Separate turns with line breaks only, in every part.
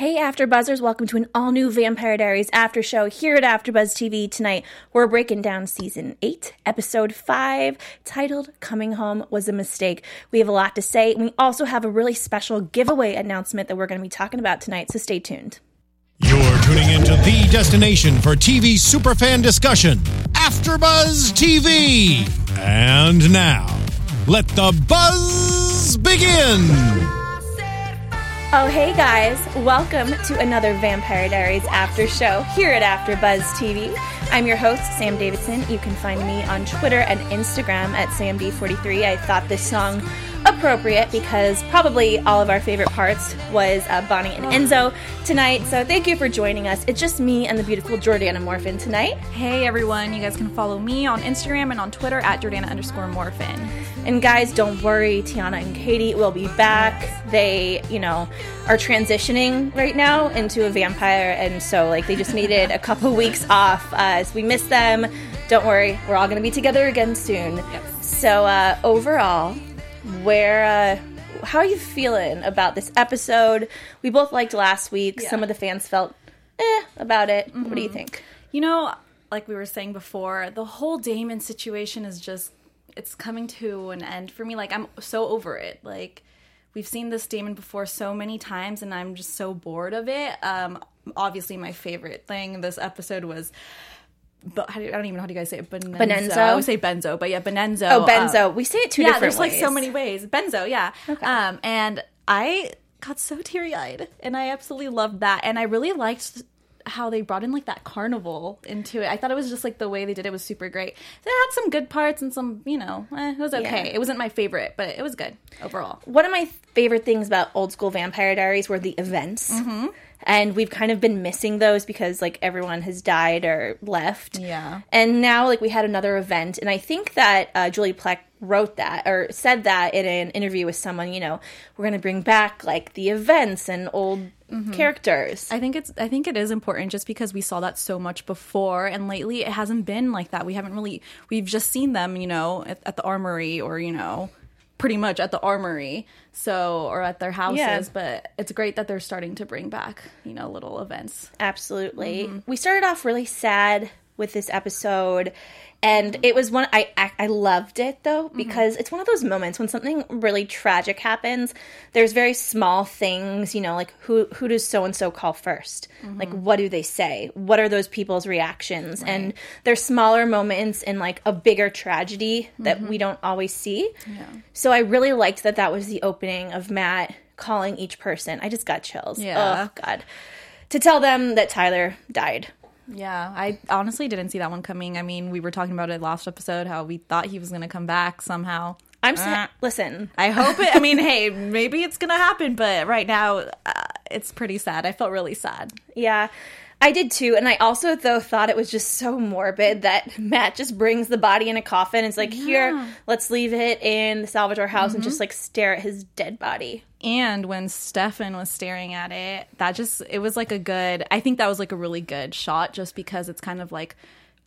Hey, AfterBuzzers! Welcome to an all-new Vampire Diaries after show here at AfterBuzz TV tonight. We're breaking down season eight, episode five, titled "Coming Home Was a Mistake." We have a lot to say, and we also have a really special giveaway announcement that we're going to be talking about tonight. So stay tuned.
You're tuning into the destination for TV superfan discussion, AfterBuzz TV. And now, let the buzz begin.
Oh, hey guys, welcome to another Vampire Diaries after show here at AfterBuzz TV. I'm your host, Sam Davidson. You can find me on Twitter and Instagram at SamD43. I thought this song appropriate because probably all of our favorite parts was uh, Bonnie and Enzo tonight. So thank you for joining us. It's just me and the beautiful Jordana Morfin tonight.
Hey everyone, you guys can follow me on Instagram and on Twitter at Jordana underscore Morfin.
And guys, don't worry, Tiana and Katie will be back. They, you know, are transitioning right now into a vampire, and so like they just needed a couple weeks off. Uh, so we miss them. Don't worry, we're all gonna be together again soon.
Yep.
So uh, overall, where uh, how are you feeling about this episode? We both liked last week.
Yeah.
Some of the fans felt eh about it. What do you think?
You know, like we were saying before, the whole Damon situation is just it's coming to an end for me. Like I'm so over it. Like we've seen this Damon before so many times and I'm just so bored of it. Um obviously my favorite thing this episode was but how do, I don't even know how do you guys say it. Benenzo.
Benenzo?
I would say Benzo, but yeah, Benenzo.
Oh, Benzo. we say it two
yeah,
different
there's like so many ways. Benzo, yeah. Um, and I got so teary eyed, and I absolutely loved that. And I really liked how they brought in like that carnival into it. I thought it was just like the way they did it was super great. They had some good parts and some, you know, eh, it was okay.
Yeah.
It wasn't my favorite, but it was good overall.
one of my favorite things about old school Vampire Diaries were the events.
Mm-hmm.
And we've kind of been missing those because like everyone has died or left.
Yeah.
And now like we had another event, and I think that uh, Julie Plec wrote that or said that in an interview with someone. You know, we're going to bring back like the events and old
Mm-hmm.
characters.
I think it's I think it is important just because we saw that so much before and lately it hasn't been like that. We haven't really we've just seen them, you know, at, at the armory or, you know, pretty much at the armory. So or at their houses,
Yeah.
but it's great that they're starting to bring back, you know, little events.
Absolutely.
Mm-hmm.
We started off really sad with this episode, and it was one I I, loved it though
Mm-hmm.
because it's one of those moments when something really tragic happens. There's very small things, you know, like who who does so and so call 1st
Mm-hmm.
Like what do they say? What are those people's reactions? And there's smaller moments in like a bigger tragedy that we don't always see.
Mm-hmm. Yeah.
So I really liked that that was the opening of Matt calling each person. I just got chills.
Yeah.
Oh god. To tell them that Tyler died.
Yeah, I honestly didn't see that one coming. I mean, we were talking about it last episode how we thought he was going to come back somehow.
I'm so,
Uh.
listen.
I hope it. I mean, hey, maybe it's gonna happen, but right now, uh, it's pretty sad. I felt really sad.
Yeah. I did too, and I also though thought it was just so morbid that Matt just brings the body in a coffin. It's like here, let's leave it in the Salvatore house and just mm-hmm. like stare at his dead body.
And when Stefan was staring at it, that just it was like a good. I think that was like a really good shot, just because it's kind of like,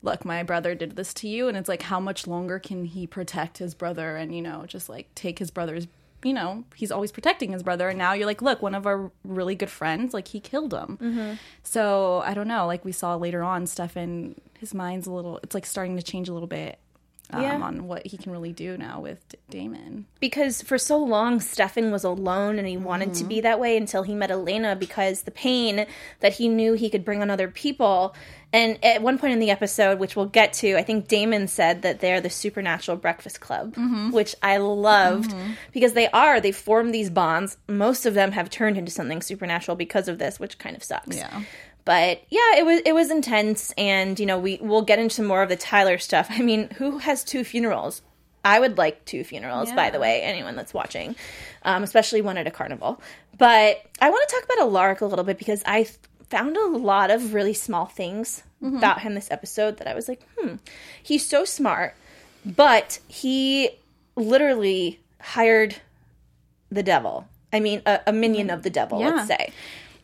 look, my brother did this to you, and it's like, how much longer can he protect his brother, and you know, just like take his brother's. You know, he's always protecting his brother, and now you're like, look, one of our really good friends, like he killed him. Mm-hmm. So I don't know. Like we saw later on, Stefan, his mind's a little. It's like starting to change a little bit. Um,
Yeah.
on what he can really do now with D- Damon.
because for so long Stefan was alone and he wanted to be mm-hmm. that way until he met Elena because the pain that he knew he could bring on other people. And at one point in the episode, which we'll get to, I think Damon said that they're the supernatural breakfast club, mm-hmm. which I loved mm-hmm. because they are. They form these bonds. Most of them have turned into something supernatural because of this, which kind of sucks.
Yeah.
But yeah, it was it was intense, and you know we we'll get into more of the Tyler stuff. I mean, who has two funerals? I would like two funerals, by the way. Anyone that's watching, um, especially one at a carnival. But I want to talk about Alaric a little bit because I th- found a lot of really small things about him this episode that I was like, hmm, he's so smart, but he literally hired the devil. I mean, a, a minion of the devil, let's say.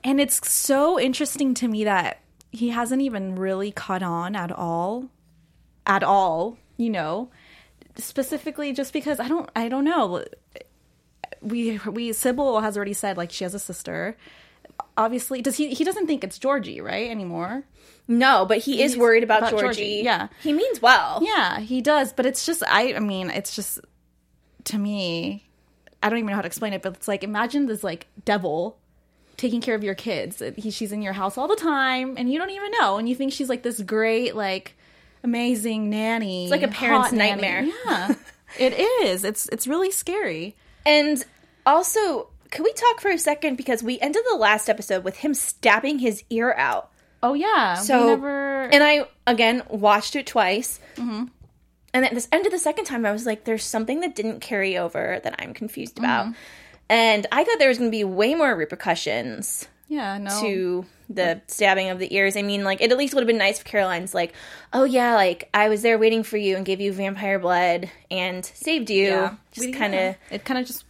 And it's so interesting to me that he hasn't even really caught on at all. At all, you know. Specifically just because I don't I don't know. We we Sybil has already said like she has a sister. obviously does he he doesn't think it's Georgie, right, anymore?
No, but he is worried about,
about
Georgie.
Georgie, yeah.
He means well.
Yeah, he does, but it's just I I mean, it's just to me I don't even know how to explain it, but it's like imagine this like devil taking care of your kids. He, she's in your house all the time and you don't even know and you think she's like this great like amazing nanny. It's
like a parent's nightmare.
Yeah. it is. It's it's really scary.
And also, can we talk for a second because we ended the last episode with him stabbing his ear out.
Oh yeah.
So,
never
and I again watched it twice. Mm-hmm. And at this end of the second time, I was like, "There's something that didn't carry over that I'm confused about." And I thought there was going to be way more repercussions
Yeah, no.
to the stabbing of the ears. I mean, like it at least would have been nice if Caroline's like, "Oh yeah, like I was there waiting for you and gave you vampire blood and saved you."
yeah.
Just kind of.
it kind of just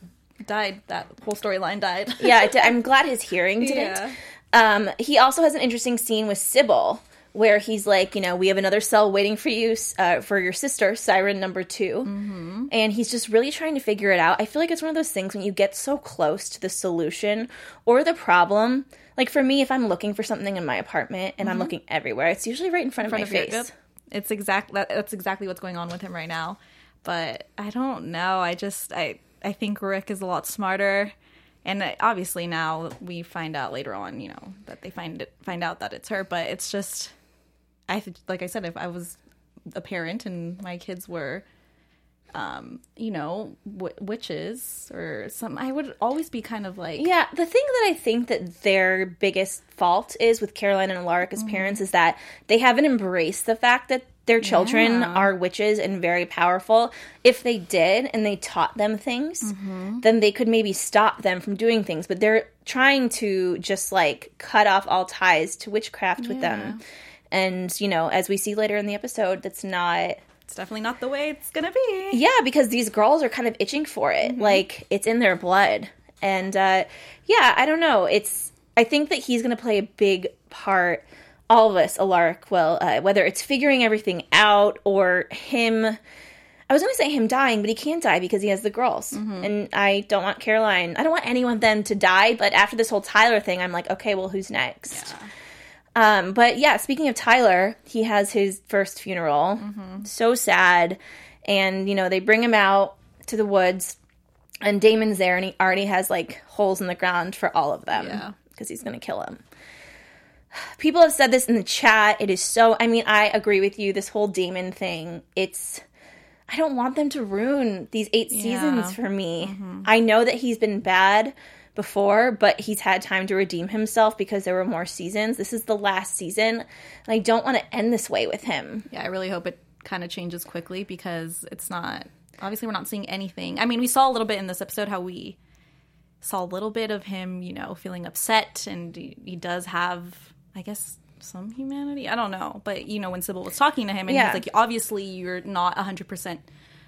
died. That whole storyline died.
yeah, it, I'm glad his hearing didn't.
Yeah.
Um, he also has an interesting scene with Sybil where he's like, you know, we have another cell waiting for you uh, for your sister, Siren number 2
Mm-hmm.
and he's just really trying to figure it out. I feel like it's one of those things when you get so close to the solution or the problem. Like for me, if I'm looking for something in my apartment and I'm looking everywhere, it's usually right in front,
Mm-hmm. front
of
of
my
your-
face.
yep. It's exact. That, that's exactly what's going on with him right now. But I don't know. I just I I think Rick is a lot smarter, and obviously now we find out later on, you know, that they find it find out that it's her. But it's just, I like I said, if I was a parent and my kids were. Um, you know, w- witches or some. I would always be kind of like,
Yeah, the thing that I think that their biggest fault is with Caroline and Alaric
Mm-hmm.
as parents is that they haven't embraced the fact that their children
Yeah.
are witches and very powerful. If they did and they taught them things,
Mm-hmm.
then they could maybe stop them from doing things. But they're trying to just like cut off all ties to witchcraft with them. And, you know, as we see later in the episode, that's not
it's definitely not the way it's gonna be.
yeah, because these girls are kind of itching for it.
Mm-hmm.
Like it's in their blood. And uh yeah, I don't know. It's I think that he's going to play a big part all of us, Alaric will, uh, whether it's figuring everything out or him I was going to say him dying, but he can't die because he has the girls.
Mm-hmm.
And I don't want Caroline. I don't want anyone then to die, but after this whole Tyler thing, I'm like, okay, well, who's next? Um, but yeah, speaking of Tyler, he has his first funeral.
Mm-hmm.
So sad. And, you know, they bring him out to the woods, and Damon's there, and he already has like holes in the ground for all of them
Yeah.
because he's going to kill him. People have said this in the chat. It is so, I mean, I agree with you. This whole Damon thing, it's, I don't want them to ruin these eight seasons for me. I know that he's been bad before, but he's had time to redeem himself because there were more seasons. This is the last season, and I don't want to end this way with him.
Yeah, I really hope it kind of changes quickly because it's not obviously we're not seeing anything. I mean, we saw a little bit in this episode how we saw a little bit of him, you know, feeling upset and he, he does have I guess some humanity. I don't know, but you know when Sybil was talking to him and
Yeah.
he's like obviously you're not 100%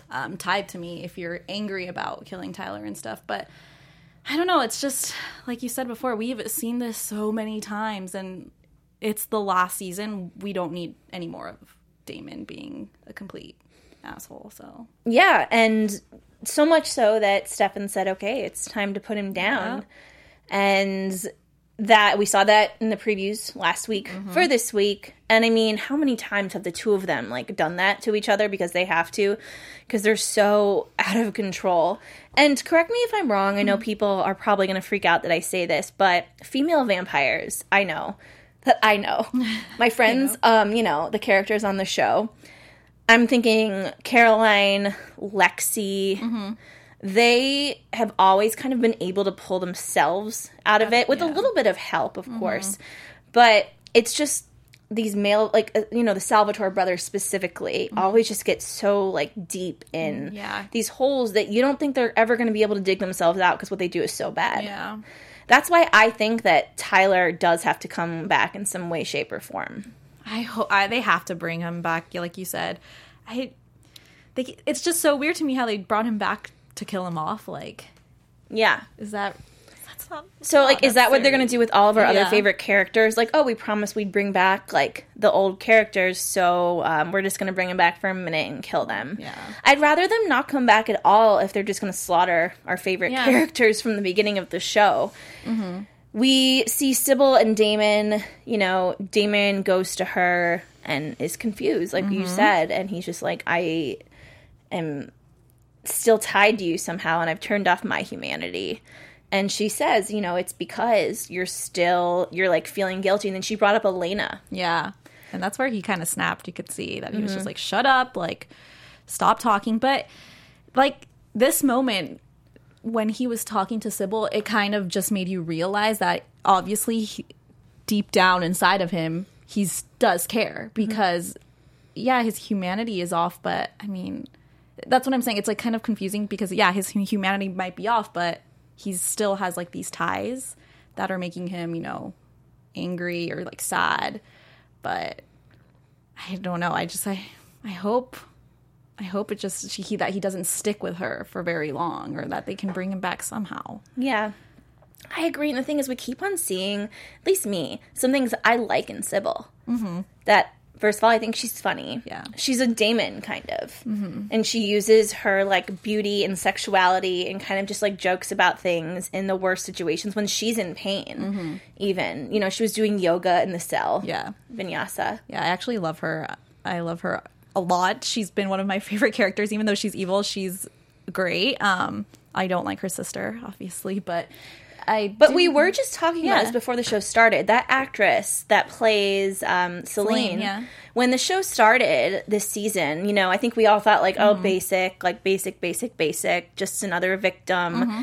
um, tied to me if you're angry about killing Tyler and stuff, but I don't know, it's just like you said before, we've seen this so many times and it's the last season. We don't need any more of Damon being a complete asshole. So
Yeah, and so much so that Stefan said, "Okay, it's time to put him down," and that we saw that in the previews last week for this week. And I mean, how many times have the two of them like done that to each other because they have to, because they're so out of control? And correct me if I'm wrong. I know people are probably going to freak out that I say this, but female vampires, I know that I know. My friends, um, you know, the characters on the show. I'm thinking Caroline, Lexi. They have always kind of been able to pull themselves out of it with a little bit of help, of mm-hmm. course. But it's just these male, like, uh, you know, the Salvatore brothers specifically, mm-hmm. always just get so, like, deep in mm,
Yeah.
these holes that you don't think they're ever going to be able to dig themselves out because what they do is so bad.
yeah,
That's why I think that Tyler does have to come back in some way, shape, or form.
I hope I, they have to bring him back. Like you said, I. They, it's just so weird to me how they brought him back to kill him off. Like,
Yeah.
is that? That's not.
So, like, is that what they're going to do with all of our other favorite characters? Like, oh, we promised we'd bring back, like, the old characters, so um, we're just going to bring them back for a minute and kill them.
Yeah.
I'd rather them not come back at all if they're just going to slaughter our favorite
Yeah.
characters from the beginning of the show. we see Sybil and Damon. You know, Damon goes to her and is confused, like you said, and he's just like, I am still tied to you somehow, and I've turned off my humanity. And she says, you know, it's because you're still you're like feeling guilty. And then she brought up Elena.
Yeah. And that's where he kind of snapped. You could see that he was just mm-hmm. like, shut up, like, stop talking. But, like, this moment when he was talking to Sybil, it kind of just made you realize that obviously, he, deep down inside of him, he does care mm-hmm. because, yeah, his humanity is off. But, I mean, that's what I'm saying. It's like kind of confusing because, yeah, his humanity might be off, but he still has like these ties that are making him, you know, angry or like sad but I don't know. I just I I hope I hope it just he that he doesn't stick with her for very long or that they can bring him back somehow.
Yeah. I agree. And the thing is, we keep on seeing, at least me, some things I like in Sybil. Mm-hmm. That, first of all, I think she's funny.
Yeah.
She's a Damon, kind of. Mm-hmm. And she uses her, like, beauty and sexuality and kind of just, like, jokes about things in the worst situations when she's in pain, even. You know, she was doing yoga in the cell.
Yeah.
Vinyasa.
Yeah, I actually love her. I love her a lot. She's been one of my favorite characters even though she's evil, she's great. Um I don't like her sister, obviously, but I
But we were just talking
Yeah.
about this before the show started. That actress that plays um, Celine,
yeah.
when the show started this season, you know, I think we all thought like,
Mm-hmm.
oh, basic, like basic, basic, basic, just another victim.
Mm-hmm.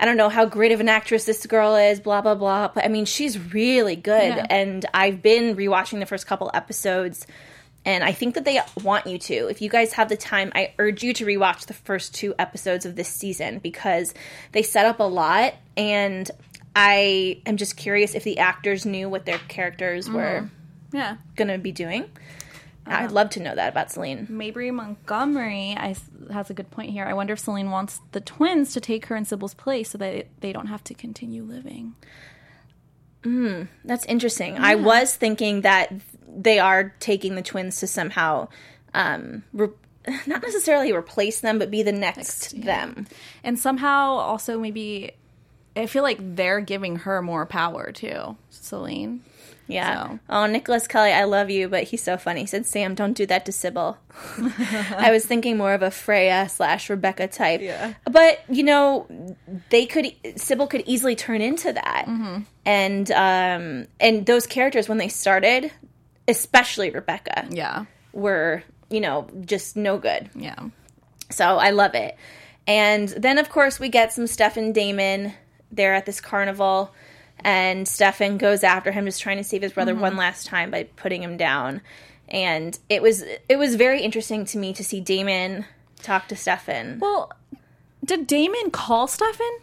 I don't know how great of an actress this girl is, blah blah blah. But I mean, she's really good,
Yeah.
and I've been rewatching the first couple episodes. And I think that they want you to. If you guys have the time, I urge you to rewatch the first two episodes of this season because they set up a lot. And I am just curious if the actors knew what their characters were
yeah.
going to be doing.
Uh-huh.
I'd love to know that about Celine.
Mabry Montgomery I, has a good point here. I wonder if Celine wants the twins to take her in Sybil's place so that they don't have to continue living.
That's interesting. I was thinking that they are taking the twins to somehow, um, re- not necessarily replace them, but be the next them.
And somehow also maybe I feel like they're giving her more power too, Celine.
Yeah.
So.
Oh, Nicholas Kelly, I love you, but he's so funny. He said, "Sam, don't do that to Sybil." I was thinking more of a Freya slash Rebekah type.
Yeah.
But you know, they could Sybil could easily turn into that,
Mm-hmm.
and um, and those characters when they started, especially Rebekah,
Yeah.
were you know just no good.
Yeah.
So I love it. And then, of course, we get some Stefan Damon there at this carnival. And Stefan goes after him, just trying to save his brother mm-hmm. one last time by putting him down. And it was it was very interesting to me to see Damon talk to Stefan.
Well, did Damon call Stefan?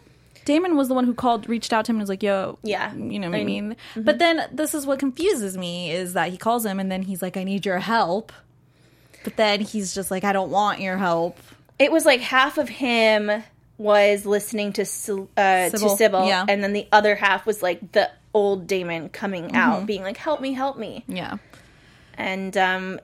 Damon was the one who called, reached out to him and was like, yo,
Yeah.
you know what I mean?
mean,
But then this is what confuses me is that he calls him and then he's like, I need your help. But then he's just like, I don't want your help.
It was like half of him was listening to uh,
Sybil,
to Sybil,
yeah.
and then the other half was like the old Damon coming out, being like, "Help me, help me."
Yeah.
and um,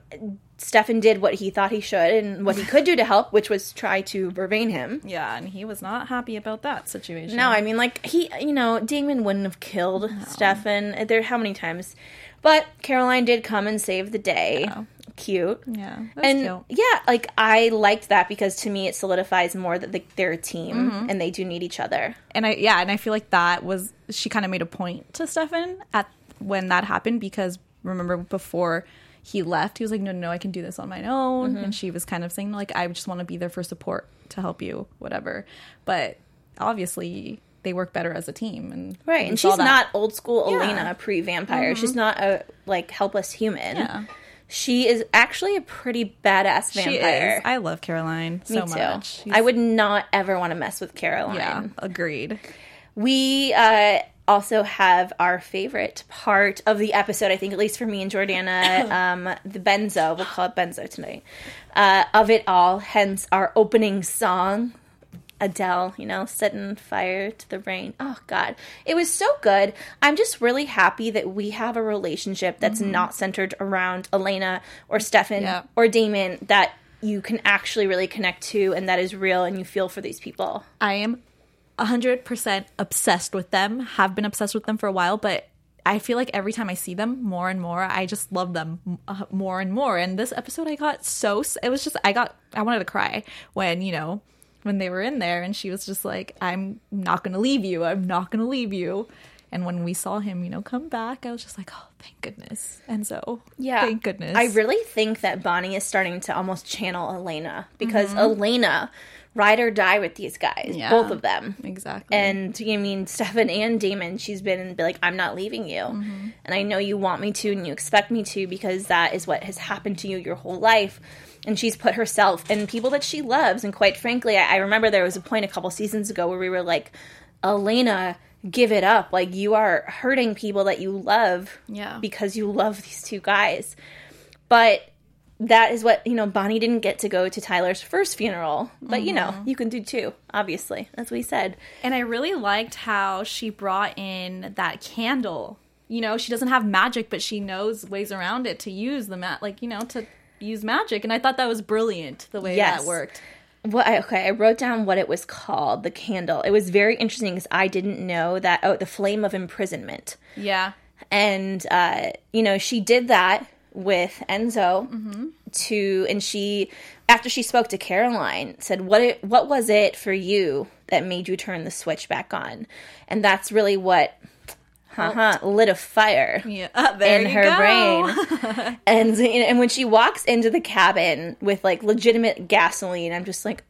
Stefan did what he thought he should and what he could do to help, which was try to vervain him.
Yeah. And he was not happy about that situation.
No, I mean, like he, you know, Damon wouldn't have killed Stefan. There, how many times? But Caroline did come and save the day. Cute.
Yeah. That's
And
cute.
yeah, like I liked that because to me it solidifies more that like, they're a team mm-hmm. and they do need each other.
and I yeah, and I feel like that was she kind of made a point to Stefan at when that happened because remember before he left, he was like, "No, no, no I can do this on my own," and she was kind of saying like, "I just want to be there for support to help you, whatever." But obviously, they work better as a team, and
Right, and she's not old school
Yeah.
Elena pre vampire. She's not a like helpless human.
Yeah.
She is actually a pretty badass
She
vampire.
is. I love Caroline
Me
so
too.
much. She's-
I would not ever want to mess with Caroline.
Yeah, agreed.
We uh, also have our favorite part of the episode, I think, at least for me and Jordana, um, the benzo. We'll call it benzo tonight. Uh, of it all, hence our opening song. Adele, you know, setting fire to the rain. Oh God, it was so good. I'm just really happy that we have a relationship that's not centered around Elena or Stefan
Yeah.
or Damon that you can actually really connect to and that is real and you feel for these people.
I am 100% obsessed with them, have been obsessed with them for a while, but I feel like every time I see them more and more, I just love them uh, more and more. And this episode, I got so, it was just, I got, I wanted to cry when, you know, when they were in there and she was just like, I'm not going to leave you. I'm not going to leave you. And when we saw him, you know, come back, I was just like, oh, thank goodness. And so,
Yeah.
thank goodness.
I really think that Bonnie is starting to almost channel Elena because
Mm-hmm.
Elena, ride or die with these guys,
Yeah.
both of them.
exactly.
And you mean Stefan and Damon, she's been and be like, I'm not leaving you.
Mm-hmm.
And I know you want me to and you expect me to because that is what has happened to you your whole life. And she's put herself and people that she loves. And quite frankly, I, I remember there was a point a couple seasons ago where we were like, Elena, give it up. Like you are hurting people that you love
Yeah.
because you love these two guys. But that is what, you know, Bonnie didn't get to go to Tyler's first funeral. But, you know, you can do two, obviously. That's what he said.
And I really liked how she brought in that candle. You know, she doesn't have magic, but she knows ways around it to use the mat, like you know, to use magic. And I thought that was brilliant the way
Yes.
that worked.
What I, okay, I wrote down what it was called, the candle. It was very interesting because I didn't know that. Oh, the flame of imprisonment,
Yeah,
and uh, you know she did that with Enzo to, and she after she spoke to Caroline said, "What it, what was it for you that made you turn the switch back on?" And that's really what, haha, lit a fire
yeah. Uh, there
in
you
her
go.
brain. and and when she walks into the cabin with like legitimate gasoline, I'm just like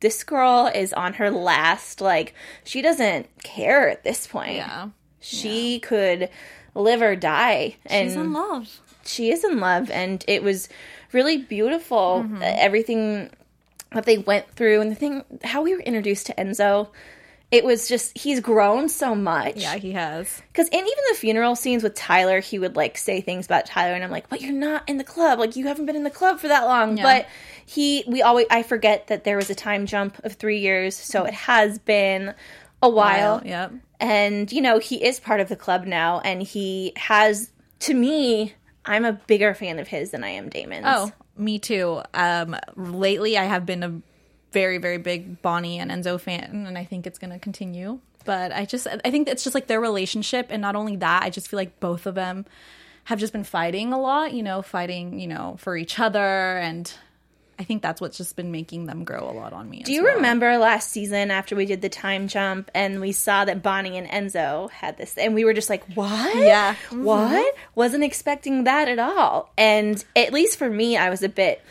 this girl is on her last like she doesn't care at this point.
Yeah,
She could live or die and
she's in love.
She is in love and it was really beautiful
Mm-hmm.
uh, everything that they went through and the thing how we were introduced to Enzo it was just he's grown so much
Yeah, he has.
because in even the funeral scenes with Tyler, he would like say things about Tyler, and I'm like, "But you're not in the club. Like you haven't been in the club for that long."
Yeah.
But he, we always, I forget that there was a time jump of three years, so it has been a while.
Yep.
And you know, he is part of the club now, and he has, to me, I'm a bigger fan of his than I am Damon's.
Oh, me too. Um, lately, I have been a very, very big Bonnie and Enzo fan, and I think it's going to continue. But I just, I think it's just like their relationship, and not only that, I just feel like both of them have just been fighting a lot. You know, fighting, you know, for each other, and I think that's what's just been making them grow a lot on me.
Do you remember last season after we did the time jump and we saw that Bonnie and Enzo had this, and we were just like, "What?
Yeah.
what? Mm-hmm. Wasn't expecting that at all." And at least for me, I was a bit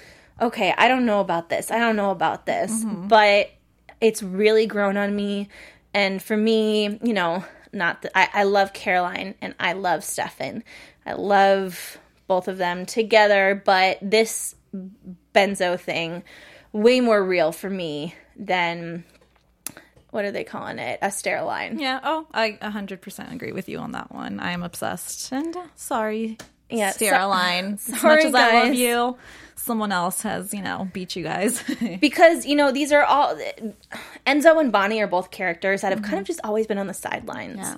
okay. I don't know about this. I don't know about this, mm-hmm. but it's really grown on me. And for me, you know, not that I, I love Caroline and I love Stefan. I love both of them together, but this benzo thing way more real for me than what are they calling it? A sterile
Yeah. Oh, I 100% agree with you on that one. I am obsessed. And uh, sorry,
Yeah, so-
Caroline. as much as I love you, someone else has, you know, beat you guys.
because you know these are all Enzo and Bonnie are both characters that have kind of just always been on the sidelines.
Yeah.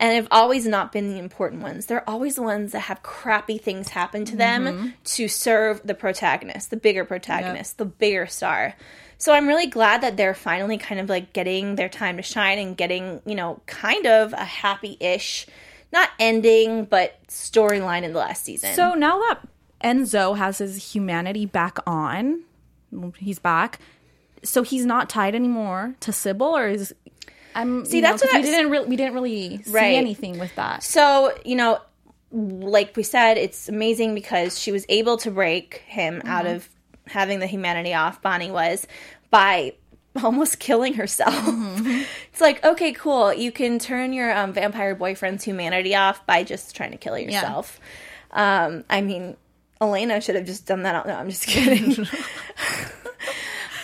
And have always not been the important ones. They're always the ones that have crappy things happen to them mm-hmm. to serve the protagonist, the bigger protagonist, the bigger star. So I'm really glad that they're finally kind of like getting their time to shine and getting, you know, kind of a happy ish, not ending, but storyline in the last season.
So now that Enzo has his humanity back on, he's back. So he's not tied anymore to Sybil, or is I'm see
that's what
we
I was-
didn't really we didn't really see
Right.
anything with that.
So, you know, like we said, it's amazing because she was able to break him out of having the humanity off, Bonnie was, by almost killing herself. it's like, okay, cool. You can turn your um, vampire boyfriend's humanity off by just trying to kill yourself. Um, I mean, Elena should have just done that. No, I'm just kidding.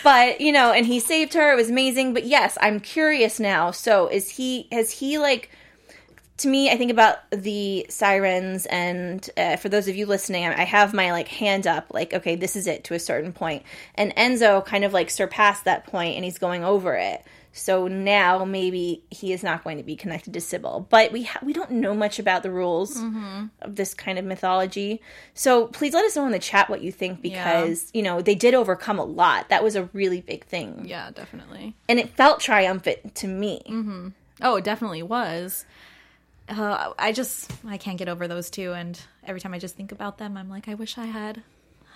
but you know and he saved her. It was amazing. But yes i'm curious now. So is he has he like to me i think about the sirens and uh, for those of you listening I, I have my like hand up like okay this is it to a certain point. And enzo kind of like surpassed that point and he's going over it So now maybe he is not going to be connected to Sybil, but we ha- we don't know much about the rules of this kind of mythology. So please let us know in the chat what you think because you know they did overcome a lot. That was a really big thing,
Yeah, definitely.
and it felt triumphant to me.
Oh, it definitely was. Uh, I just I can't get over those two, and every time I just think about them, I'm like, I wish I had,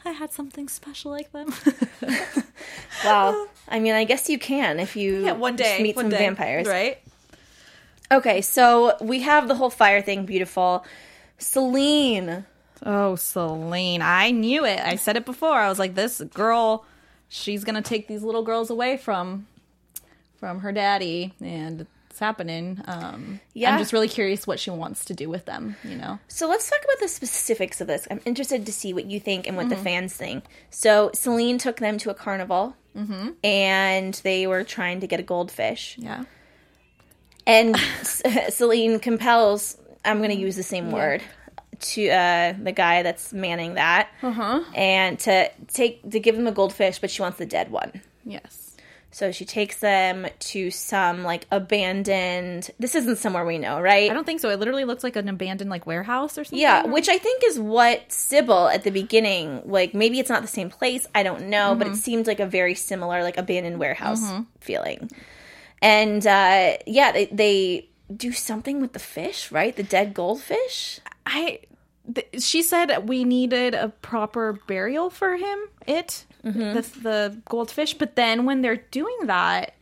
I had something special like them.
Well, I mean, I guess you can if you just meet some vampires,
right?
Okay, so we have the whole fire thing. Beautiful, Celine.
Oh, Celine, I knew it. I said it before. I was like, this girl, she's gonna take these little girls away from, from her daddy, and it's happening. Um,
Yeah.
I'm just really curious what she wants to do with them. You know.
So let's talk about the specifics of this. I'm interested to see what you think and what the fans think. So Celine took them to a carnival, and they were trying to get a goldfish.
Yeah.
And Celine compels. I'm going to use the same word to uh, the guy that's manning that, and to take to give them a goldfish, but she wants the dead one.
Yes.
So she takes them to some like abandoned. This isn't somewhere we know, right?
I don't think so. It literally looks like an abandoned like warehouse or something.
Yeah, which I think is what Sybil at the beginning, like maybe it's not the same place, I don't know, but it seemed like a very similar, like abandoned warehouse feeling. And uh, yeah, they, they do something with the fish, right? The dead goldfish.
I. Th- she said we needed a proper burial for him. It mm-hmm. the the goldfish, but then when they're doing that,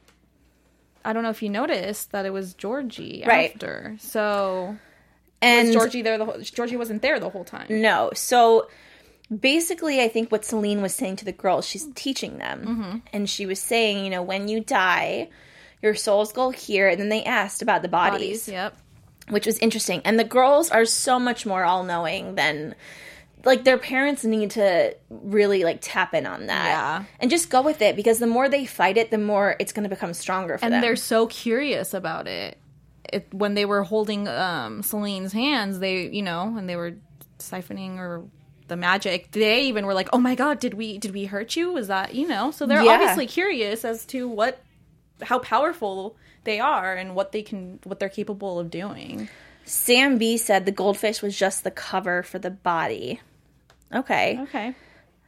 I don't know if you noticed that it was Georgie
Right.
after. So
And
was Georgie there? The whole, Georgie wasn't there the whole time.
no, so basically, I think what Celine was saying to the girls, she's teaching them, mm-hmm. and she was saying, you know, when you die, your souls go here, and then they asked about the bodies.
Yep.
Which was interesting. And the girls are so much more all knowing than like their parents need to really like tap in on that
Yeah.
and just go with it because the more they fight it, the more it's going to become stronger for them.
and
them.
they're so curious about it. it. When they were holding um, Celine's hands, they you know, and they were siphoning or the magic. They even were like, "Oh my god, did we did we hurt you? Was that you know?" So they're
Yeah.
obviously curious as to what how powerful they are and what they can what they're capable of doing.
Sam B said the goldfish was just the cover for the body. Okay,
Okay.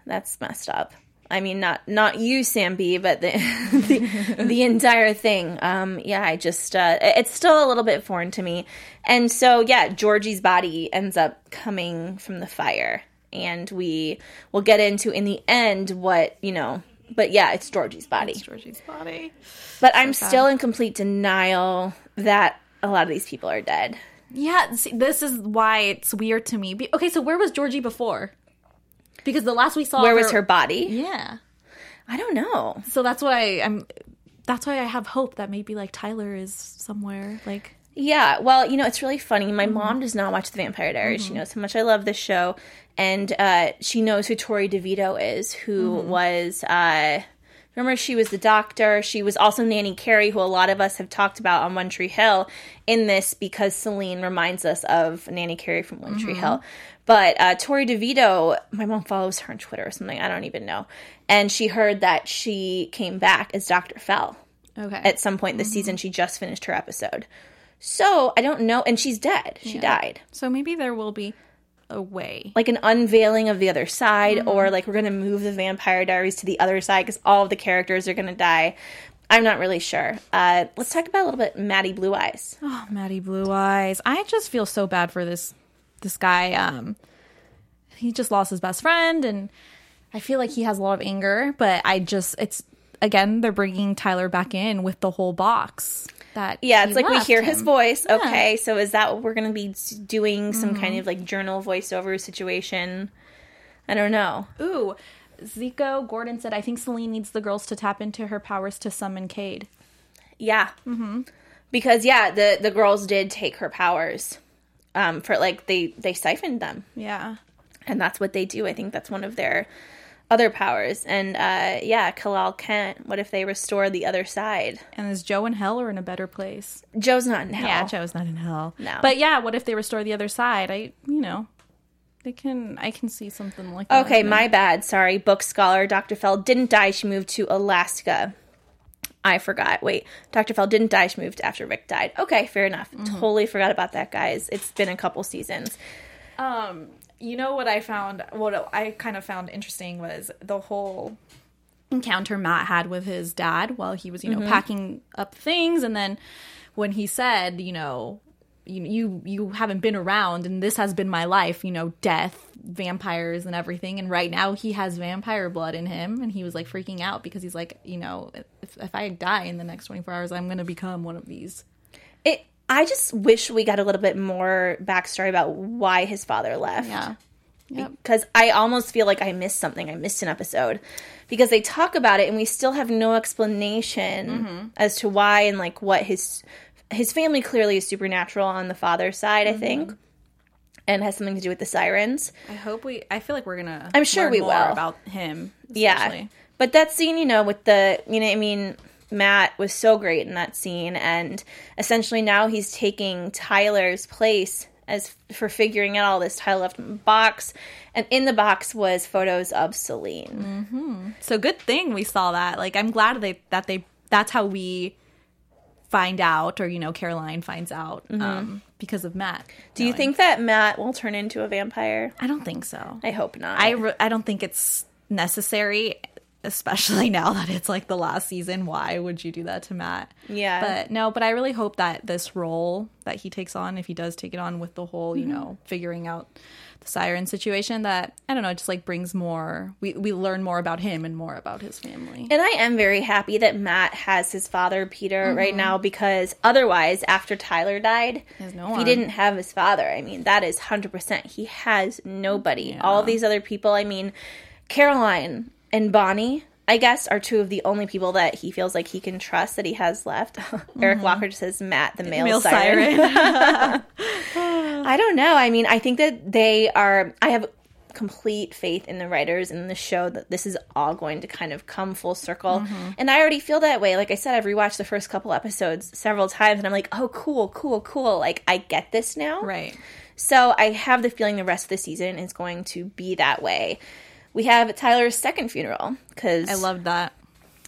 that's messed up. I mean, not not you, Sam B, but the the, the entire thing. Um, yeah, I just uh, it's still a little bit foreign to me. And so, yeah, Georgie's body ends up coming from the fire, and we will get into in the end what you know. But yeah, it's Georgie's body.
Georgie's body.
But I'm still in complete denial that a lot of these people are dead.
Yeah, see, this is why it's weird to me. Okay, so where was Georgie before? Because the last we saw
Where was her body?
Yeah.
I don't know.
So that's why I'm. That's why I have hope that maybe like Tyler is somewhere. Like
Yeah, well, you know, it's really funny. My mom does not watch The Vampire Diaries. She knows how much I love this show, and uh, she knows who Torrey DeVitto is, who was. Uh, remember, she was the doctor. She was also Nanny Carrie, who a lot of us have talked about on One Tree Hill in this because Celine reminds us of Nanny Carrie from One Tree Hill. But uh, Torrey DeVitto, my mom follows her on Twitter or something. I don't even know. And she heard that she came back as Dr. Fell
okay,
at some point this season. She just finished her episode. So I don't know. And she's dead. She died.
so maybe there will be a way.
Like an unveiling of the other side, or like we're going to move the Vampire Diaries to the other side because all of the characters are going to die. I'm not really sure. Uh, let's talk about a little bit Matty Blue Eyes.
Oh, Matty Blue Eyes. I just feel so bad for this this guy. Um, he just lost his best friend, and I feel like he has a lot of anger. But I just, it's again, they're bringing Tyler back in with the whole box. That
Yeah, it's like we hear his
him.
voice. Okay, so is that what we're going to be doing? Some kind of like journal voiceover situation? I don't know.
Ooh, Zico Gordon said, "I think Celine needs the girls to tap into her powers to summon Cade."
Yeah. Mm-hmm. Because yeah, the the girls did take her powers. Um, for like they they siphoned them,
Yeah,
and that's what they do. I think that's one of their other powers. And uh, yeah, Kalal Kent. What if they restore the other side?
and is Joe in hell or in a better place?
Joe's not in hell.
Yeah, Joe's not in hell.
No.
but yeah, what if they restore the other side? I, you know, they can. I can see something like that.
Okay, my bad. Sorry. Book scholar Dr. Fell didn't die. She moved to Alaska. I forgot. Wait, Dr. Fell didn't die. She moved after Rick died. Okay, fair enough. Totally forgot about that, guys. It's been a couple seasons.
Um, you know what I found? What I kind of found interesting was the whole encounter Matt had with his dad while he was, you know, mm-hmm. packing up things, and then when he said, you know, you you you haven't been around, and this has been my life, you know, death, vampires, and everything, and right now he has vampire blood in him, and he was like freaking out because he's like, you know, if if I die in the next twenty four hours, I'm gonna become one of these.
It. I just wish we got a little bit more backstory about why his father left.
Yeah. Yep.
because I almost feel like I missed something. I missed an episode because they talk about it and we still have no explanation
Mm-hmm.
as to why and like what his his family clearly is supernatural on the father's side.
Mm-hmm.
I think, and has something to do with the sirens.
I hope we. I feel like we're gonna.
I'm sure we
more
will.
about him.
Yeah, but that scene, you know, with the you know, I mean. Matt was so great in that scene, and essentially now he's taking Tyler's place as for figuring out all this. Tyler left him a box, and in the box was photos of Celine.
So good thing we saw that. Like I'm glad they that they that's how we find out, or you know, Caroline finds out um, because of Matt.
Mm-hmm. Do you think that Matt will turn into a vampire?
I don't think so.
I hope not.
I re- I don't think it's necessary, especially now that it's like the last season. Why would you do that to Matt?
Yeah.
but no. But I really hope that this role that he takes on, if he does take it on with the whole, you
Mm-hmm.
know, figuring out the siren situation, that I don't know, just like brings more. We we learn more about him and more about his family.
and I am very happy that Matt has his father, Peter,
Mm-hmm.
right now because otherwise, after Tyler died,
no
he didn't have his father, I mean, that is 100%. He has nobody. All these other people, I mean, Caroline and Bonnie. I guess are two of the only people that he feels like he can trust that he has left. Eric Walker just says Matt, the male,
Mm-hmm. Male
siren.
siren.
I don't know. I mean, I think that they are. I have complete faith in the writers and the show that this is all going to kind of come full circle. And I already feel that way. Like I said, I've rewatched the first couple episodes several times, and I'm like, oh, cool, cool, cool. Like I get this now.
right.
So I have the feeling the rest of the season is going to be that way. We have Tyler's second funeral because
I loved that.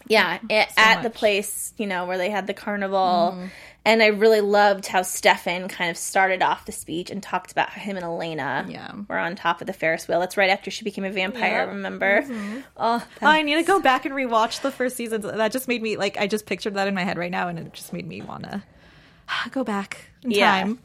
yeah, a- at the place, you know, where they had the carnival. Mm-hmm. And I really loved how Stefan kind of started off the speech and talked about how him and Elena
Yeah.
were on top of the Ferris wheel. That's right after she became a vampire,
Yep.
remember? Mm-hmm. Oh,
Oh, I need to go back and rewatch the first season. That just made me like I just pictured that in my head right now, and it just made me want to go back in
Yeah.
time.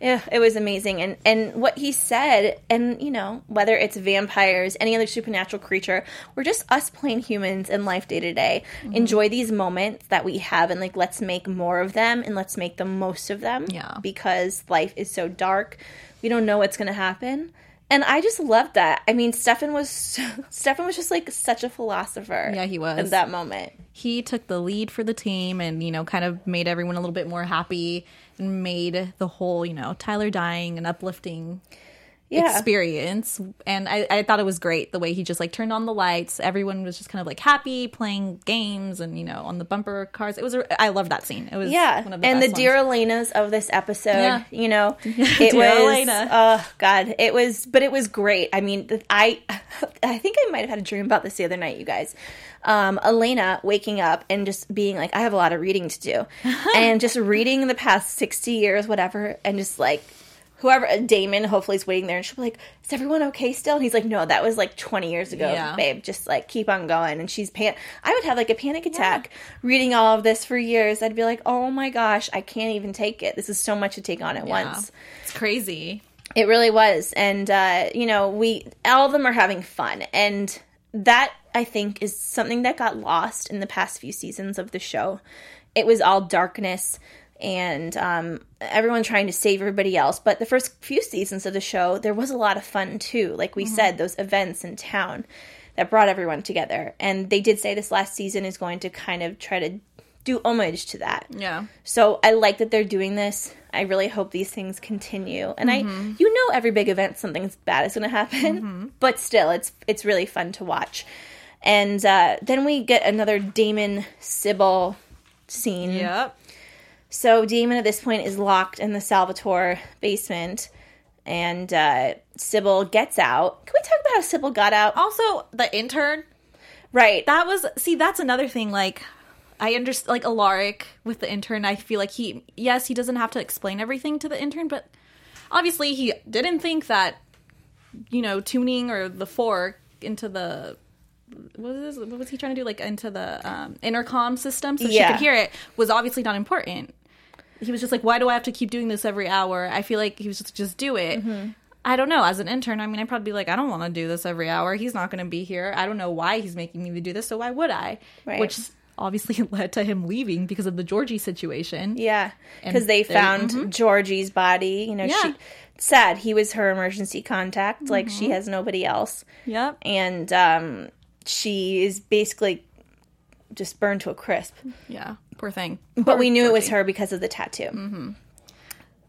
Yeah, it was amazing. And and what he said, and you know, whether it's vampires, any other supernatural creature, we're just us plain humans in life day to day.
Mm-hmm.
Enjoy these moments that we have, and like let's make more of them, and let's make the most of them.
Yeah.
because life is so dark, we don't know what's going to happen. And I just loved that. I mean, Stefan was Stefan was just like such a philosopher.
Yeah, he was.
in that moment.
He took the lead for the team, and you know, kind of made everyone a little bit more happy, made the whole you know Tyler dying and uplifting
Yeah,
experience. And I, I thought it was great the way he just like turned on the lights. Everyone was just kind of like happy playing games, and you know, on the bumper cars. It was a, I loved that scene. It was
Yeah,
one of the
and the dear
ones.
Elenas of this episode,
Yeah.
you know, it
Dear
was.
Elena.
Oh God, it was, but it was great. I mean, I, I think I might have had a dream about this the other night, you guys. Um, Elena waking up and just being like, I have a lot of reading to do, and just reading the past sixty years, whatever, and just like. Whoever Damon hopefully is waiting there, and she'll be like, "Is everyone okay still?" And he's like, "No, that was like 20 years ago,
Yeah.
babe. Just like keep on going." And she's pan. I would have like a panic attack reading all of this for years. I'd be like, "Oh my gosh, I can't even take it. This is so much to take on at
Yeah.
once."
It's crazy.
It really was, and uh, you know, we all of them are having fun, and that I think is something that got lost in the past few seasons of the show. It was all darkness and um, everyone trying to save everybody else. But the first few seasons of the show, there was a lot of fun too. Like we said, those events in town that brought everyone together, and they did say this last season is going to kind of try to do homage to that.
Yeah.
So I like that they're doing this. I really hope these things continue. And I, you know, every big event something bad is going to happen, but still, it's it's really fun to watch. And uh, then we get another Damon Sybil scene.
Yep.
So Damon at this point is locked in the Salvatore basement, and uh, Sybil gets out. Can we talk about how Sybil got out?
Also, the intern
Right.
that was see that's another thing like I understand, like Alaric with the intern. I feel like he, yes, he doesn't have to explain everything to the intern, but obviously he didn't think that, you know, tuning or the fork into the what was this, what was he trying to do? Like into the um, intercom system so she could hear it was obviously not important. He was just like, why do I have to keep doing this every hour? I feel like he was just just do it.
Mm-hmm.
I don't know. As an intern, I mean, I'd probably be like, I don't want to do this every hour. He's not going to be here. I don't know why he's making me do this, so why would I?
Right.
Which obviously led to him leaving because of the Georgie situation.
Yeah, because they found Georgie's body. You know,
Yeah.
she sad. He was her emergency contact. Like she has nobody else,
Yep.
and um, she is basically just burned to a crisp.
Yeah. Poor thing.
But we knew it was her because of the tattoo. Mm-hmm.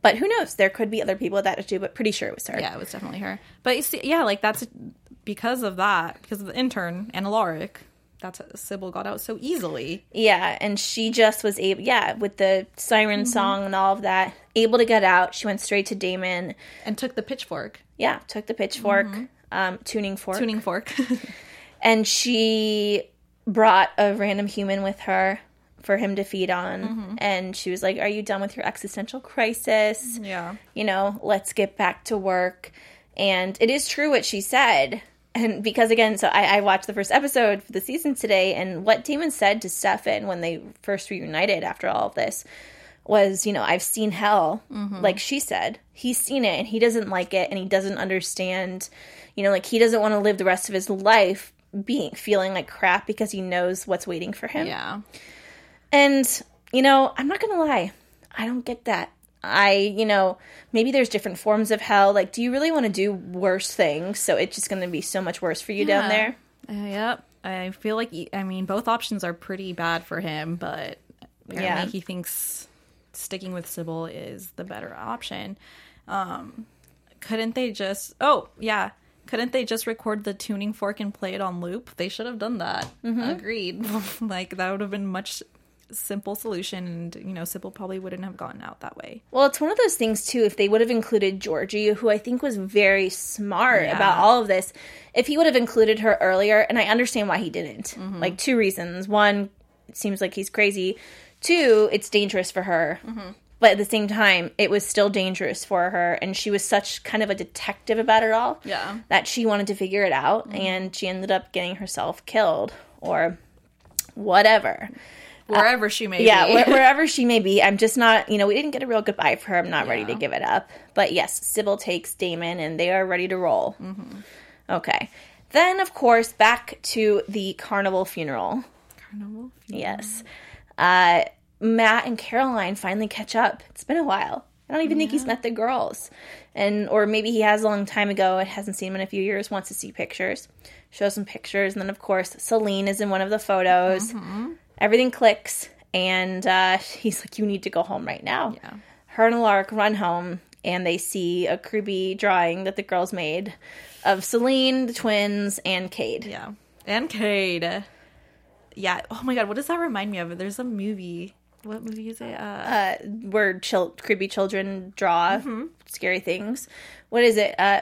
But who knows? There could be other people with that tattoo, but pretty sure it was her.
Yeah, it was definitely her. But you see, yeah, like that's because of that, because of the intern and Alaric. That's how Sybil got out so easily.
Yeah, and she just was able, yeah, with the siren
Mm-hmm.
song and all of that, able to get out. She went straight to Damon.
and took the pitchfork
Yeah, took the pitchfork, um, tuning fork,
tuning fork.
and she brought a random human with her for him to feed on.
Mm-hmm.
And she was like, "Are you done with your existential crisis?
yeah.
You know, let's get back to work." And it is true what she said. And because again, so I, I watched the first episode for the season today, and what Damon said to Stefan when they first reunited after all of this was, you know, I've seen hell, like she said. He's seen it and he doesn't like it and he doesn't understand, you know, like he doesn't want to live the rest of his life being feeling like crap because he knows what's waiting for him.
Yeah.
And, you know, I'm not going to lie. I don't get that. I, you know, maybe there's different forms of hell. Like, do you really want to do worse things? So it's just going to be so much worse for you down there.
Uh, yep. I feel like I mean both options are pretty bad for him, but apparently
Yeah.
he thinks sticking with Sybil is the better option. Um, couldn't they just? Oh yeah. Couldn't they just record the tuning fork and play it on loop? They should have done that. Agreed. like that would have been much simple solution, and you know Sybil probably wouldn't have gotten out that way.
Well, it's one of those things too. If they would have included Georgie, who I think was very smart
Yeah.
about all of this, if he would have included her earlier, and I understand why he didn't.
Mm-hmm.
Like two reasons: one, it seems like he's crazy; two, it's dangerous for her.
Mm-hmm.
But at the same time, it was still dangerous for her, and she was such kind of a detective about it all.
Yeah. Mm-hmm.
that she wanted to figure it out, and she ended up getting herself killed or whatever.
Wherever she may
Yeah,
be.
Yeah, wherever she may be. I'm just not, you know, we didn't get a real goodbye for her. I'm not ready to give it up. But yes, Sybil takes Damon and they are ready to roll.
Mm-hmm.
Okay. Then, of course, back to the carnival funeral.
Carnival?
Yes. Uh, Matt and Caroline finally catch up. It's been a while. I don't even think he's met the girls. And or maybe he has a long time ago and hasn't seen them in a few years, wants to see pictures. Shows some pictures, and then of course Seline is in one of the photos. Everything clicks, and uh, he's like, "You need to go home right now."
Yeah.
Her and Lark run home, and they see a creepy drawing that the girls made of Seline, the twins, and Cade.
Yeah. And Cade. Yeah. Oh my god, what does that remind me of? There's a movie. What movie is it? Uh,
uh, where chil- creepy children draw
Mm-hmm.
scary things. What is it? Uh,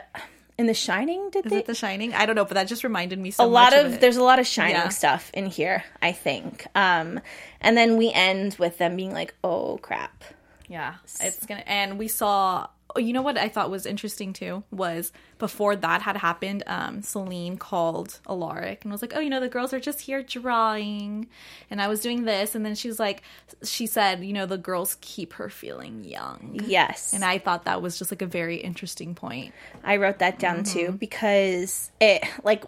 in The Shining, did
is
they?
it The Shining? I don't know, but that just reminded me so
a lot of,
it.
there's a lot of Shining
Yeah.
stuff in here, I think. Um, and then we end with them being like, "Oh crap."
Yeah, it's gonna. And we saw. Oh, you know what I thought was interesting too was before that had happened, um, Seline called Alaric and was like, "Oh, you know, the girls are just here drawing," and I was doing this, and then she was like, she said, "You know, the girls keep her feeling young,"
Yes,
and I thought that was just like a very interesting point.
I wrote that down
Mm-hmm.
too because it like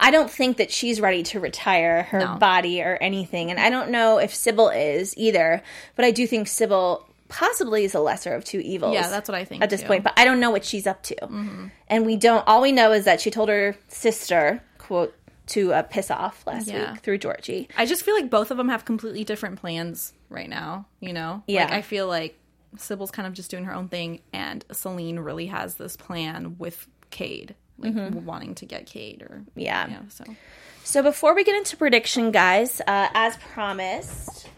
I don't think that she's ready to retire her
No.
body or anything, and I don't know if Sybil is either. But I do think Sybil possibly is a lesser of two evils.
Yeah, that's what I think,
at this
too.
point. But I don't know what she's up to, and we don't. All we know is that she told her sister quote to uh, piss off last
Yeah.
week through Georgie.
I just feel like both of them have completely different plans right now, you know?
Yeah.
Like, I feel like Sybil's kind of just doing her own thing, and Seline really has this plan with Cade, like wanting to get Cade or.
Mm-hmm. Yeah.
Yeah, so.
So before we get into prediction, guys, uh, as promised,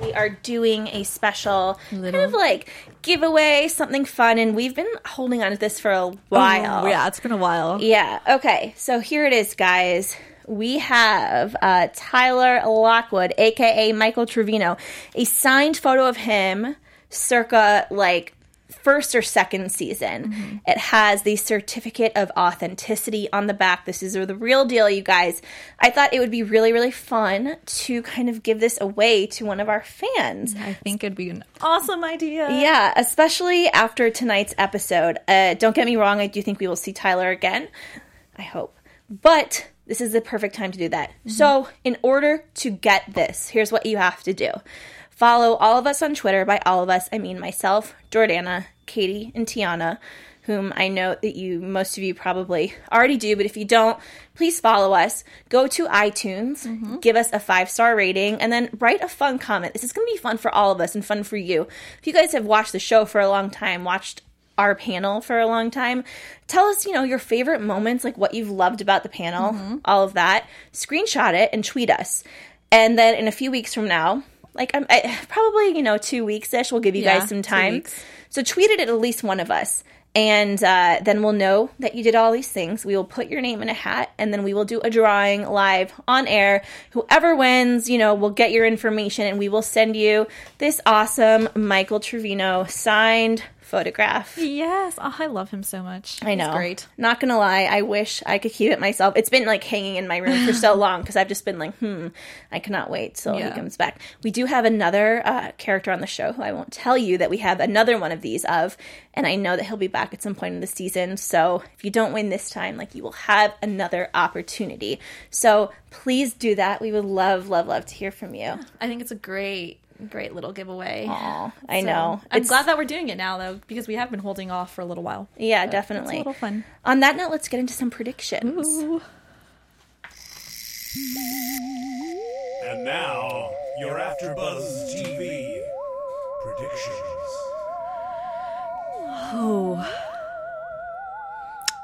we are doing a special kind of like giveaway, something fun, and we've been holding on to this for a while.
Oh, yeah, it's been a while.
Yeah. Okay. So here it is, guys. we have uh, Tyler Lockwood, aka Michael Trevino, a signed photo of him circa like first or second season. Mm-hmm. It has the certificate of authenticity on the back. This is the real deal, you guys. I thought it would be really, really fun to kind of give this away to one of our fans.
I think it'd be an awesome idea.
Yeah, especially after tonight's episode. Uh, don't get me wrong, I do think we will see Tyler again. I hope. But this is the perfect time to do that. Mm-hmm. So, in order to get this, here's what you have to do. Follow all of us on Twitter. By all of us, I mean myself, Jordana, Katie, and Tiana, whom I know that you, most of you probably already do, but if you don't, please follow us. Go to iTunes, mm-hmm. give us a five star rating, and then write a fun comment. This is going to be fun for all of us and fun for you. If you guys have watched the show for a long time, watched our panel for a long time. Tell us, you know, your favorite moments, like what you've loved about the panel, mm-hmm. all of that. Screenshot it and tweet us. And then in a few weeks from now, like I'm I, probably you know two weeks ish. We'll give you yeah, guys some time. So tweet it at at least one of us, and uh, then we'll know that you did all these things. We will put your name in a hat, and then we will do a drawing live on air. Whoever wins, you know, will get your information, and we will send you this awesome Michael Trevino signed photograph.
Yes. Oh, I love him so much.
I know.
He's great.
Not gonna lie, I wish I could keep it myself. It's been like hanging in my room for so long because I've just been like, hmm, I cannot wait till yeah. he comes back. We do have another uh, character on the show who I won't tell you that we have another one of these of, and I know that he'll be back at some point in the season. So if you don't win this time, like you will have another opportunity. So please do that. We would love, love, love to hear from you.
I think it's a great great little giveaway.
Aww, I so, know.
I'm it's... glad that we're doing it now, though, because we have been holding off for a little while.
Yeah, definitely.
a little fun.
On that note, let's get into some predictions. Ooh.
And now, your AfterBuzz TV predictions.
Oh,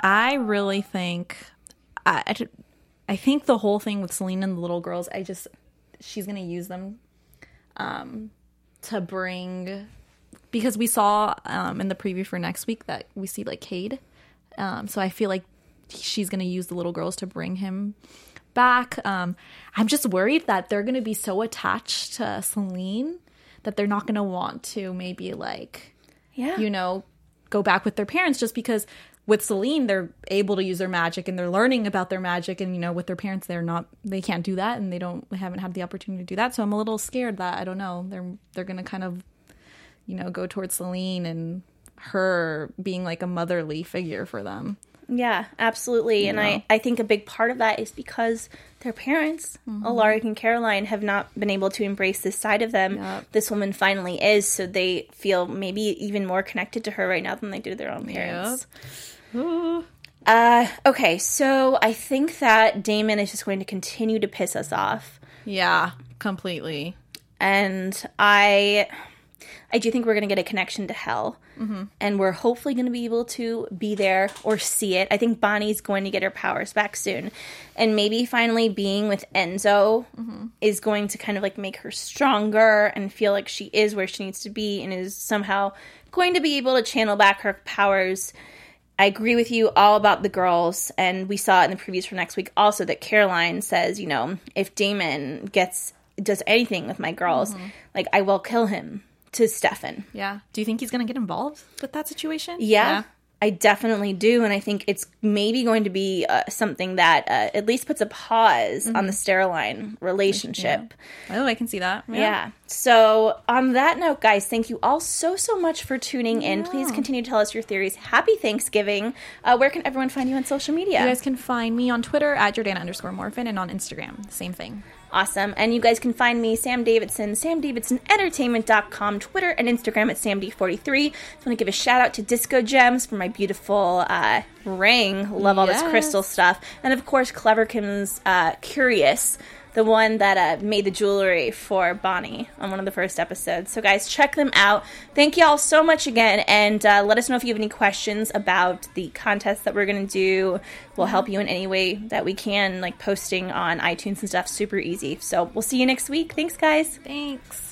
I really think I, I think the whole thing with Selena and the little girls. I just she's gonna use them um, to bring because we saw um, in the preview for next week that we see like Cade. Um, so I feel like she's going to use the little girls to bring him back. Um, I'm just worried that they're going to be so attached to Seline that they're not going to want to maybe like,
yeah,
you know, go back with their parents just because with Seline, they're able to use their magic and they're learning about their magic. And, you know, with their parents, they're not, they can't do that and they don't, they haven't had the opportunity to do that. So I'm a little scared that, I don't know, they're, they're to kind of, you know, go towards Seline and her being like a motherly figure for them.
Yeah, absolutely. You and I, I think a big part of that is because their parents, mm-hmm. Alaric and Caroline, have not been able to embrace this side of them. Yep. This woman finally is, so they feel maybe even more connected to her right now than they do their own parents. Yep. uh, okay, so I think that Damon is just going to continue to piss us off.
Yeah, completely.
And I I do think we're going to get a connection to hell. Mm-hmm. And we're hopefully going to be able to be there or see it. I think Bonnie's going to get her powers back soon. And maybe finally being with Enzo mm-hmm. is going to kind of like make her stronger and feel like she is where she needs to be and is somehow going to be able to channel back her powers. I agree with you all about the girls, and we saw in the previews for next week also that Caroline says, you know, if Damon gets does anything with my girls, mm-hmm. like I will kill him to Stefan.
Yeah. Do you think he's going to get involved with that situation?
Yeah, yeah. I definitely do. And I think it's maybe going to be uh, something that uh, at least puts a pause mm-hmm. on the Steroline relationship.
Yeah. Oh, I can see that.
Yeah. yeah. So, on that note, guys, thank you all so, so much for tuning in. Please continue to tell us your theories. Happy Thanksgiving. Uh, where can everyone find you on social media?
You guys can find me on Twitter at Jordana underscore Morfin and on Instagram. Same thing.
Awesome. And you guys can find me, Sam Davidson, samdavidsonentertainment.com, Twitter and Instagram at samd43. Just want to give a shout out to Disco Gems for my beautiful uh, ring. Love all yes. this crystal stuff. And of course, Clever Kim's uh, Curious the one that uh, made the jewelry for Bonnie on one of the first episodes. So, guys, check them out. Thank you all so much again, and uh, let us know if you have any questions about the contest that we're going to do. We'll help you in any way that we can, like posting on iTunes and stuff. Super easy. So, we'll see you next week. Thanks, guys.
Thanks.